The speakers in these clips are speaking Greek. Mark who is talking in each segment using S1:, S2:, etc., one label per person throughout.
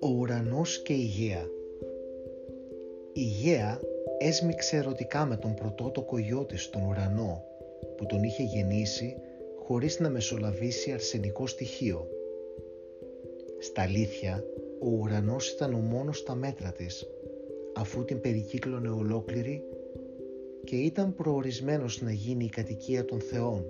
S1: Ο ουρανός και η γέα Η γέα έσμιξε ερωτικά με τον πρωτότοκο γιο της στον ουρανό που τον είχε γεννήσει χωρίς να μεσολαβήσει αρσενικό στοιχείο. Στα αλήθεια, ο ουρανός ήταν ο μόνος στα μέτρα της, αφού την περικύκλωνε ολόκληρη και ήταν προορισμένος να γίνει η κατοικία των θεών.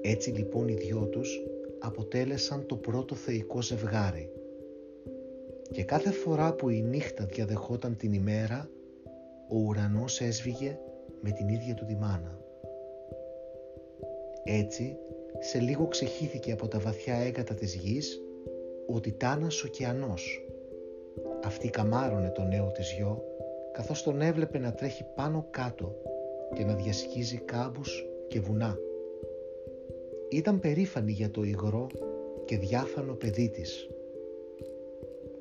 S1: Έτσι λοιπόν οι δυο τους αποτέλεσαν το πρώτο θεϊκό ζευγάρι. Και κάθε φορά που η νύχτα διαδεχόταν την ημέρα, ο ουρανός έσβηγε με την ίδια του τη μάνα. Έτσι, σε λίγο ξεχύθηκε από τα βαθιά έγκατα της γης ο Τιτάνας ωκεανός. Αυτή καμάρωνε το νέο της γιο, καθώς τον έβλεπε να τρέχει πάνω κάτω και να διασχίζει κάμπους και βουνά. Ήταν περήφανη για το υγρό και διάφανο παιδί της.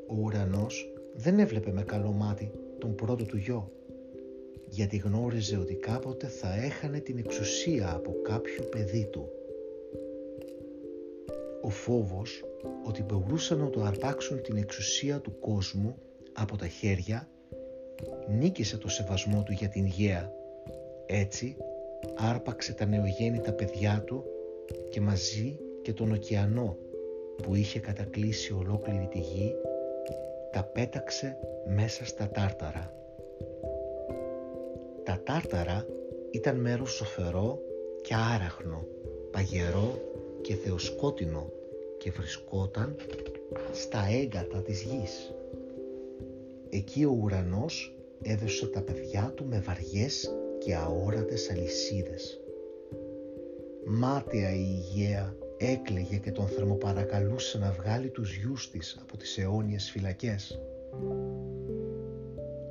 S1: Ο ουρανός δεν έβλεπε με καλό μάτι τον πρώτο του γιο γιατί γνώριζε ότι κάποτε θα έχανε την εξουσία από κάποιο παιδί του. Ο φόβος ότι μπορούσαν να το αρπάξουν την εξουσία του κόσμου από τα χέρια νίκησε το σεβασμό του για την γέα. Έτσι άρπαξε τα νεογέννητα παιδιά του και μαζί και τον ωκεανό που είχε κατακλείσει ολόκληρη τη γη τα πέταξε μέσα στα τάρταρα. Τα τάρταρα ήταν μέρος σοφερό και άραχνο, παγερό και θεοσκότεινο και βρισκόταν στα έγκατα της γης. Εκεί ο ουρανός έδωσε τα παιδιά του με βαριές και αόρατες αλυσίδες. Μάταια η υγεία έκλαιγε και τον θερμοπαρακαλούσε να βγάλει τους γιους της από τις αιώνιες φυλακές.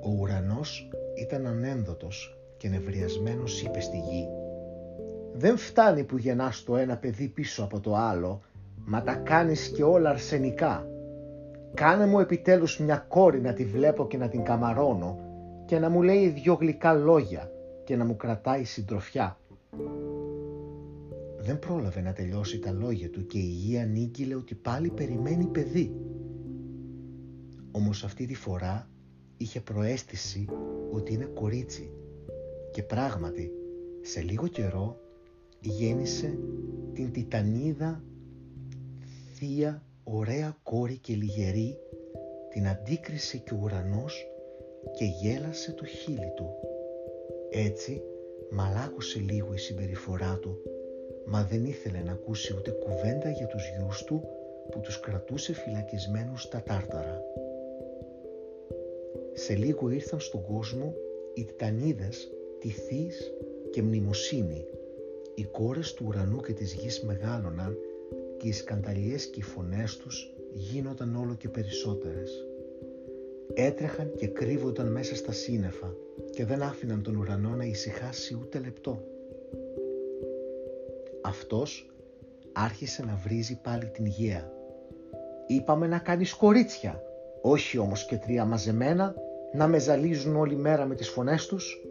S1: Ο ουρανός ήταν ανένδοτος και νευριασμένος είπε στη γη «Δεν φτάνει που γεννάς το ένα παιδί πίσω από το άλλο, μα τα κάνεις και όλα αρσενικά. Κάνε μου επιτέλους μια κόρη να τη βλέπω και να την καμαρώνω και να μου λέει δυο γλυκά λόγια και να μου κρατάει συντροφιά». Δεν πρόλαβε να τελειώσει τα λόγια του και η γη ανήγγειλε ότι πάλι περιμένει παιδί. Όμως αυτή τη φορά είχε προέστηση ότι είναι κορίτσι και πράγματι σε λίγο καιρό γέννησε την τιτανίδα θεία ωραία κόρη και λιγερή την αντίκρισε και ο ουρανός και γέλασε το χείλι του. Έτσι μαλάκωσε λίγο η συμπεριφορά του μα δεν ήθελε να ακούσει ούτε κουβέντα για τους γιους του που τους κρατούσε φυλακισμένους στα τάρταρα. Σε λίγο ήρθαν στον κόσμο οι τιτανίδες τυθείς και μνημοσύνη. Οι κόρες του ουρανού και της γης μεγάλωναν και οι σκανταλιές και οι φωνές τους γίνονταν όλο και περισσότερες. Έτρεχαν και κρύβονταν μέσα στα σύννεφα και δεν άφηναν τον ουρανό να ησυχάσει ούτε λεπτό. Αυτός άρχισε να βρίζει πάλι την γέα. «Είπαμε να κάνεις κορίτσια, όχι όμως και τρία μαζεμένα, να με ζαλίζουν όλη μέρα με τις φωνές τους».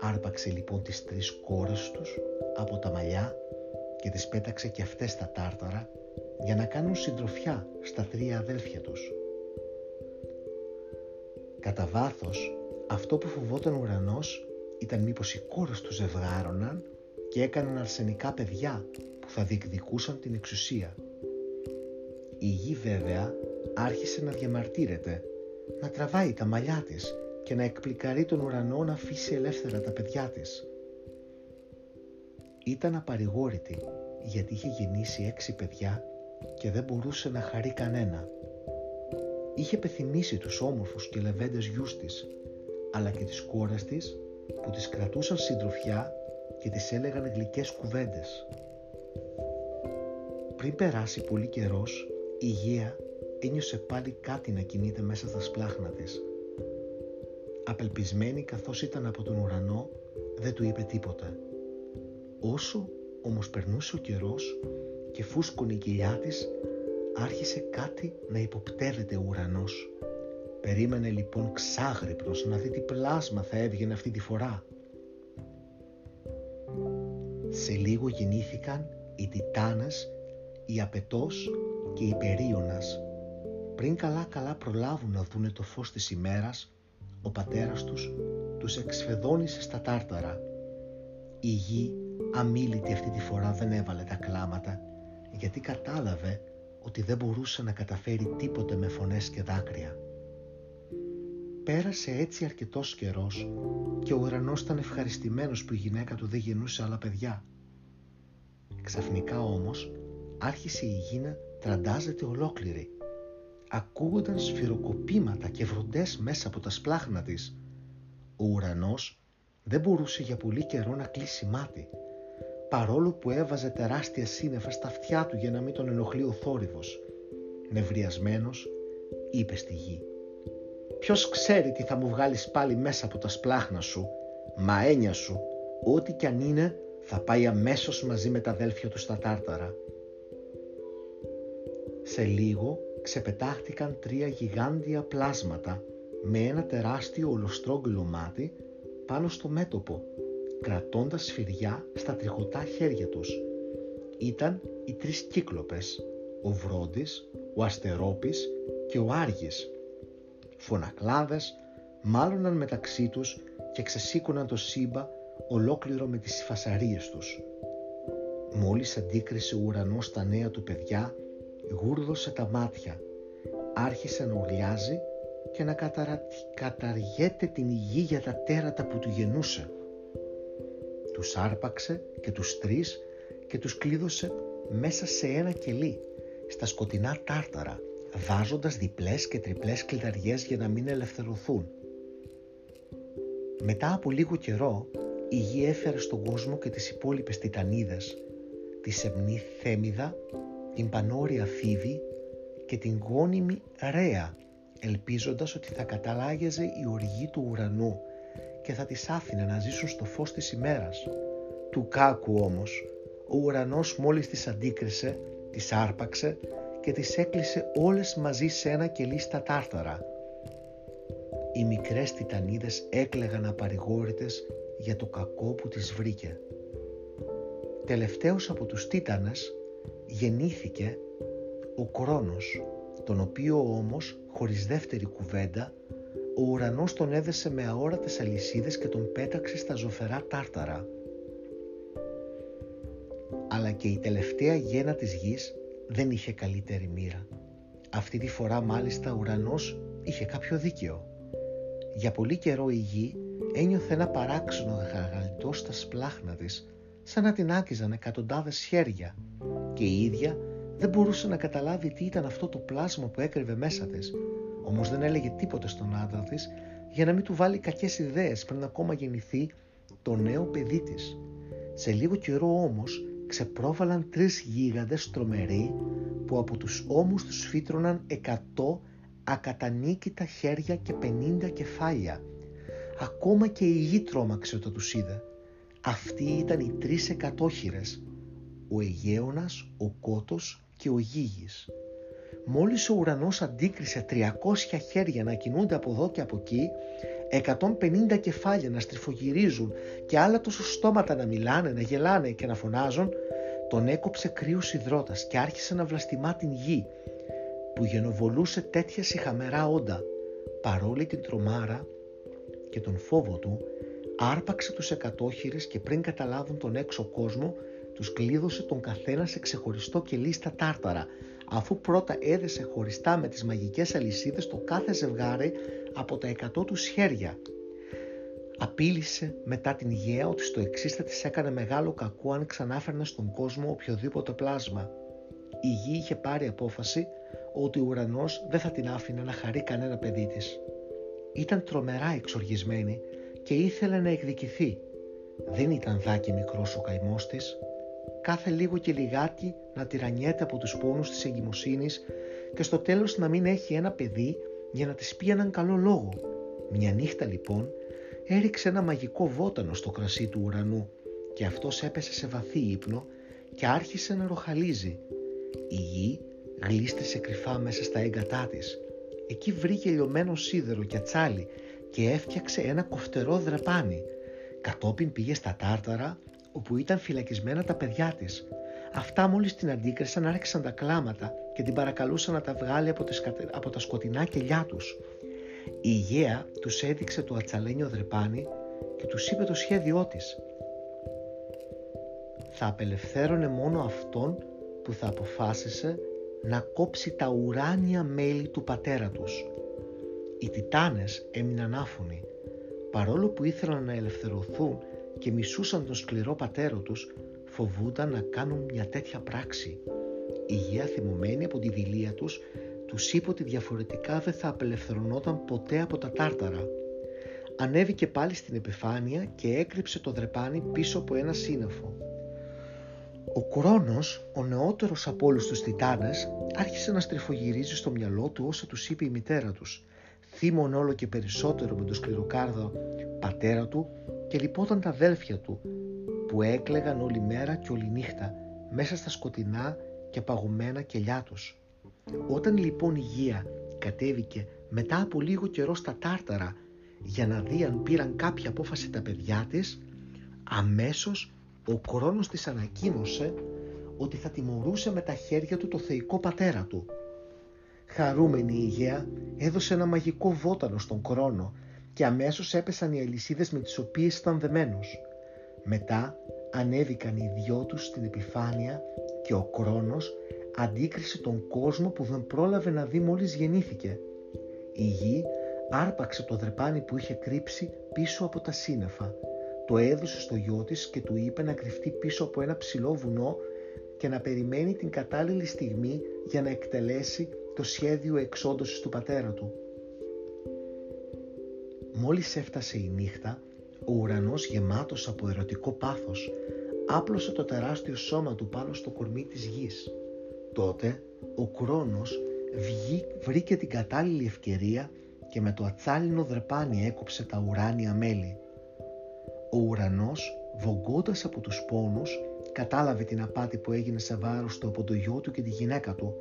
S1: Άρπαξε λοιπόν τις τρεις κόρες τους από τα μαλλιά και τις πέταξε και αυτές στα τάρταρα για να κάνουν συντροφιά στα τρία αδέλφια τους. Κατά βάθος, αυτό που φοβόταν ο ουρανός ήταν μήπως οι κόρες τους ζευγάρωναν και έκαναν αρσενικά παιδιά που θα διεκδικούσαν την εξουσία. Η γη βέβαια άρχισε να διαμαρτύρεται, να τραβάει τα μαλλιά της και να εκπληκαρεί τον ουρανό να αφήσει ελεύθερα τα παιδιά της. Ήταν απαρηγόρητη γιατί είχε γεννήσει έξι παιδιά και δεν μπορούσε να χαρεί κανένα. Είχε πεθυμίσει τους όμορφους και λεβέντες γιους της, αλλά και τις κόρες της που τις κρατούσαν συντροφιά και τις έλεγαν γλυκές κουβέντες. Πριν περάσει πολύ καιρός, η Γεία ένιωσε πάλι κάτι να κινείται μέσα στα σπλάχνα της Απελπισμένη καθώς ήταν από τον ουρανό, δεν του είπε τίποτα. Όσο όμως περνούσε ο καιρός και φούσκωνε η κοιλιά της, άρχισε κάτι να υποπτεύεται ο ουρανός. Περίμενε λοιπόν ξάγρυπνος να δει τι πλάσμα θα έβγαινε αυτή τη φορά. Σε λίγο γεννήθηκαν οι Τιτάνες, οι Απετός και η Περίωνας. Πριν καλά καλά προλάβουν να δούνε το φως της ημέρας, ο πατέρας τους τους εξφεδόνισε στα τάρταρα. Η γη αμήλυτη αυτή τη φορά δεν έβαλε τα κλάματα γιατί κατάλαβε ότι δεν μπορούσε να καταφέρει τίποτε με φωνές και δάκρυα. Πέρασε έτσι αρκετός καιρός και ο ουρανός ήταν ευχαριστημένος που η γυναίκα του δεν γεννούσε άλλα παιδιά. Ξαφνικά όμως άρχισε η γη να τραντάζεται ολόκληρη. Ακούγονταν σφυροκοπήματα και βροντές μέσα από τα σπλάχνα της. Ο ουρανός δεν μπορούσε για πολύ καιρό να κλείσει μάτι, παρόλο που έβαζε τεράστια σύννεφα στα αυτιά του για να μην τον ενοχλεί ο θόρυβος. Νευριασμένος, είπε στη γη Ποιος ξέρει τι θα μου βγάλεις πάλι μέσα από τα σπλάχνα σου, μα έννοια σου, ό,τι κι αν είναι θα πάει αμέσως μαζί με τα αδέλφια του στα τάρταρα. Σε λίγο ξεπετάχτηκαν τρία γιγάντια πλάσματα με ένα τεράστιο ολοστρόγγυλο μάτι πάνω στο μέτωπο, κρατώντας σφυριά στα τριχωτά χέρια τους. Ήταν οι τρεις κύκλοπες, ο Βρόντις, ο Αστερόπης και ο Άργης φωνακλάδες μάλωναν μεταξύ τους και ξεσήκωναν το σύμπα ολόκληρο με τις φασαρίες τους. Μόλις αντίκρισε ο ουρανός τα νέα του παιδιά, γούρδωσε τα μάτια, άρχισε να ουρλιάζει και να καταρα... καταργέται την υγεία για τα τέρατα που του γεννούσε. Τους άρπαξε και τους τρεις και τους κλείδωσε μέσα σε ένα κελί, στα σκοτεινά τάρταρα βάζοντας διπλές και τριπλές κλειδαριές για να μην ελευθερωθούν. Μετά από λίγο καιρό, η γη έφερε στον κόσμο και τις υπόλοιπες τιτανίδες, τη σεμνή Θέμιδα, την πανόρια Φίβη και την γόνιμη Ρέα, ελπίζοντας ότι θα καταλάγεζε η οργή του ουρανού και θα τις άφηνε να ζήσουν στο φως της ημέρας. Του κάκου όμως, ο ουρανός μόλις τις αντίκρισε, τις άρπαξε και τις έκλεισε όλες μαζί σε ένα κελί στα τάρταρα. Οι μικρές τιτανίδες έκλεγαν απαρηγόρητες για το κακό που τις βρήκε. Τελευταίος από τους τίτανες γεννήθηκε ο Κρόνος, τον οποίο όμως, χωρίς δεύτερη κουβέντα, ο ουρανός τον έδεσε με αόρατες αλυσίδες και τον πέταξε στα ζωφερά τάρταρα. Αλλά και η τελευταία γένα της γης δεν είχε καλύτερη μοίρα. Αυτή τη φορά μάλιστα ο ουρανός είχε κάποιο δίκαιο. Για πολύ καιρό η γη ένιωθε ένα παράξενο γαγαλτό στα σπλάχνα της, σαν να την άκυζαν εκατοντάδες χέρια και η ίδια δεν μπορούσε να καταλάβει τι ήταν αυτό το πλάσμα που έκρυβε μέσα της, όμως δεν έλεγε τίποτε στον άντρα της για να μην του βάλει κακές ιδέες πριν ακόμα γεννηθεί το νέο παιδί της. Σε λίγο καιρό όμως ξεπρόβαλαν τρεις γίγαντες τρομεροί που από τους ώμους τους φύτρωναν εκατό ακατανίκητα χέρια και πενήντα κεφάλια. Ακόμα και η γη τρόμαξε όταν τους είδε. Αυτοί ήταν οι τρεις εκατόχειρες, ο Αιγαίωνας, ο Κότος και ο Γίγης. Μόλις ο ουρανός αντίκρισε 300 χέρια να κινούνται από εδώ και από εκεί, 150 κεφάλια να στριφογυρίζουν και άλλα τόσο στόματα να μιλάνε, να γελάνε και να φωνάζουν, τον έκοψε κρύος υδρότας και άρχισε να βλαστημά την γη που γενοβολούσε τέτοια συχαμερά όντα. Παρόλη την τρομάρα και τον φόβο του, άρπαξε τους εκατόχειρες και πριν καταλάβουν τον έξω κόσμο, τους κλείδωσε τον καθένας σε ξεχωριστό κελί στα τάρταρα, αφού πρώτα έδεσε χωριστά με τις μαγικές αλυσίδες το κάθε ζευγάρι από τα εκατό τους χέρια. Απείλησε μετά την υγεία ότι στο εξής θα της έκανε μεγάλο κακό αν ξανάφερνε στον κόσμο οποιοδήποτε πλάσμα. Η γη είχε πάρει απόφαση ότι ο ουρανός δεν θα την άφηνε να χαρεί κανένα παιδί της. Ήταν τρομερά εξοργισμένη και ήθελε να εκδικηθεί. Δεν ήταν δάκι μικρός ο καημός της, κάθε λίγο και λιγάκι να τυραννιέται από τους πόνους της εγκυμοσύνης και στο τέλος να μην έχει ένα παιδί για να της πει έναν καλό λόγο. Μια νύχτα λοιπόν έριξε ένα μαγικό βότανο στο κρασί του ουρανού και αυτός έπεσε σε βαθύ ύπνο και άρχισε να ροχαλίζει. Η γη γλίστρησε κρυφά μέσα στα έγκατά της. Εκεί βρήκε λιωμένο σίδερο και ατσάλι και έφτιαξε ένα κοφτερό δρεπάνι. Κατόπιν πήγε στα τάρταρα όπου ήταν φυλακισμένα τα παιδιά της. Αυτά μόλις την αντίκρισαν άρχισαν τα κλάματα και την παρακαλούσαν να τα βγάλει από, από τα σκοτεινά κελιά τους. Η υγεία τους έδειξε το ατσαλένιο δρεπάνι και τους είπε το σχέδιό της. Θα απελευθέρωνε μόνο αυτόν που θα αποφάσισε να κόψει τα ουράνια μέλη του πατέρα τους. Οι Τιτάνες έμειναν άφωνοι. Παρόλο που ήθελαν να ελευθερωθούν και μισούσαν τον σκληρό πατέρα τους, φοβούνταν να κάνουν μια τέτοια πράξη. Η γέα θυμωμένη από τη δηλία τους, τους είπε ότι διαφορετικά δεν θα απελευθερωνόταν ποτέ από τα τάρταρα. Ανέβηκε πάλι στην επιφάνεια και έκρυψε το δρεπάνι πίσω από ένα σύννεφο. Ο Κρόνος, ο νεότερος από όλους τους Τιτάνες, άρχισε να στριφογυρίζει στο μυαλό του όσα τους είπε η μητέρα τους. Θύμωνε όλο και περισσότερο με τον σκληροκάρδο πατέρα του και λυπόταν τα αδέλφια του που έκλεγαν όλη μέρα και όλη νύχτα μέσα στα σκοτεινά και παγωμένα κελιά τους. Όταν λοιπόν η Γεία κατέβηκε μετά από λίγο καιρό στα τάρταρα για να δει αν πήραν κάποια απόφαση τα παιδιά της, αμέσως ο Κρόνος της ανακοίνωσε ότι θα τιμωρούσε με τα χέρια του το θεϊκό πατέρα του. Χαρούμενη η Υγεία έδωσε ένα μαγικό βότανο στον Κρόνο και αμέσως έπεσαν οι αλυσίδες με τις οποίες ήταν δεμένος. Μετά ανέβηκαν οι δυο τους στην επιφάνεια και ο Κρόνος αντίκρισε τον κόσμο που δεν πρόλαβε να δει μόλις γεννήθηκε. Η γη άρπαξε το δρεπάνι που είχε κρύψει πίσω από τα σύννεφα. Το έδωσε στο γιο της και του είπε να κρυφτεί πίσω από ένα ψηλό βουνό και να περιμένει την κατάλληλη στιγμή για να εκτελέσει το σχέδιο εξόντωσης του πατέρα του. Μόλις έφτασε η νύχτα, ο ουρανός γεμάτος από ερωτικό πάθος άπλωσε το τεράστιο σώμα του πάνω στο κορμί της γης. Τότε ο Κρόνος βγή, βρήκε την κατάλληλη ευκαιρία και με το ατσάλινο δρεπάνι έκοψε τα ουράνια μέλη. Ο ουρανός, βογκώντας από τους πόνους, κατάλαβε την απάτη που έγινε σε βάρος του από το γιο του και τη γυναίκα του.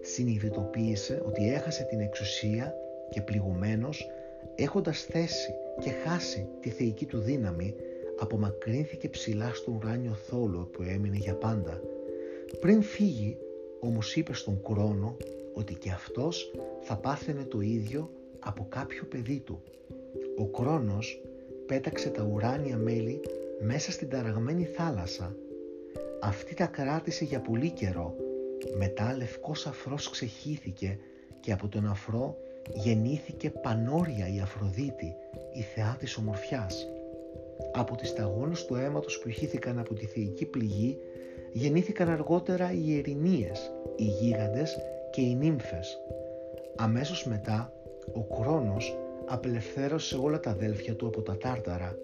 S1: Συνειδητοποίησε ότι έχασε την εξουσία και πληγωμένος, έχοντας θέσει και χάσει τη θεϊκή του δύναμη, απομακρύνθηκε ψηλά στο ουράνιο θόλο που έμεινε για πάντα. Πριν φύγει, όμως είπε στον Κρόνο ότι και αυτός θα πάθαινε το ίδιο από κάποιο παιδί του. Ο Κρόνος πέταξε τα ουράνια μέλη μέσα στην ταραγμένη θάλασσα. Αυτή τα κράτησε για πολύ καιρό. Μετά λευκός αφρός ξεχύθηκε και από τον αφρό γεννήθηκε Πανόρια η Αφροδίτη, η θεά της ομορφιάς. Από τις σταγόνες του αίματος που ηχήθηκαν από τη θεϊκή πληγή γεννήθηκαν αργότερα οι ερηνίες, οι γίγαντες και οι νύμφες. Αμέσως μετά ο Κρόνος απελευθέρωσε όλα τα αδέλφια του από τα τάρταρα.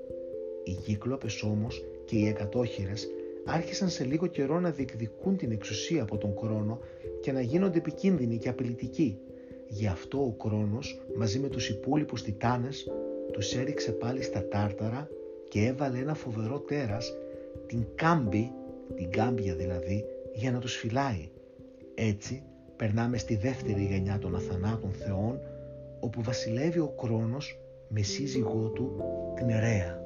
S1: Οι κύκλοπες όμως και οι εκατόχειρες άρχισαν σε λίγο καιρό να διεκδικούν την εξουσία από τον Κρόνο και να γίνονται επικίνδυνοι και απειλητικοί. Γι' αυτό ο Κρόνος μαζί με τους υπόλοιπους τιτάνες τους έριξε πάλι στα τάρταρα και έβαλε ένα φοβερό τέρας, την κάμπη, την κάμπια δηλαδή, για να τους φυλάει. Έτσι περνάμε στη δεύτερη γενιά των αθανάτων θεών όπου βασιλεύει ο Κρόνος με σύζυγό του την Ρέα.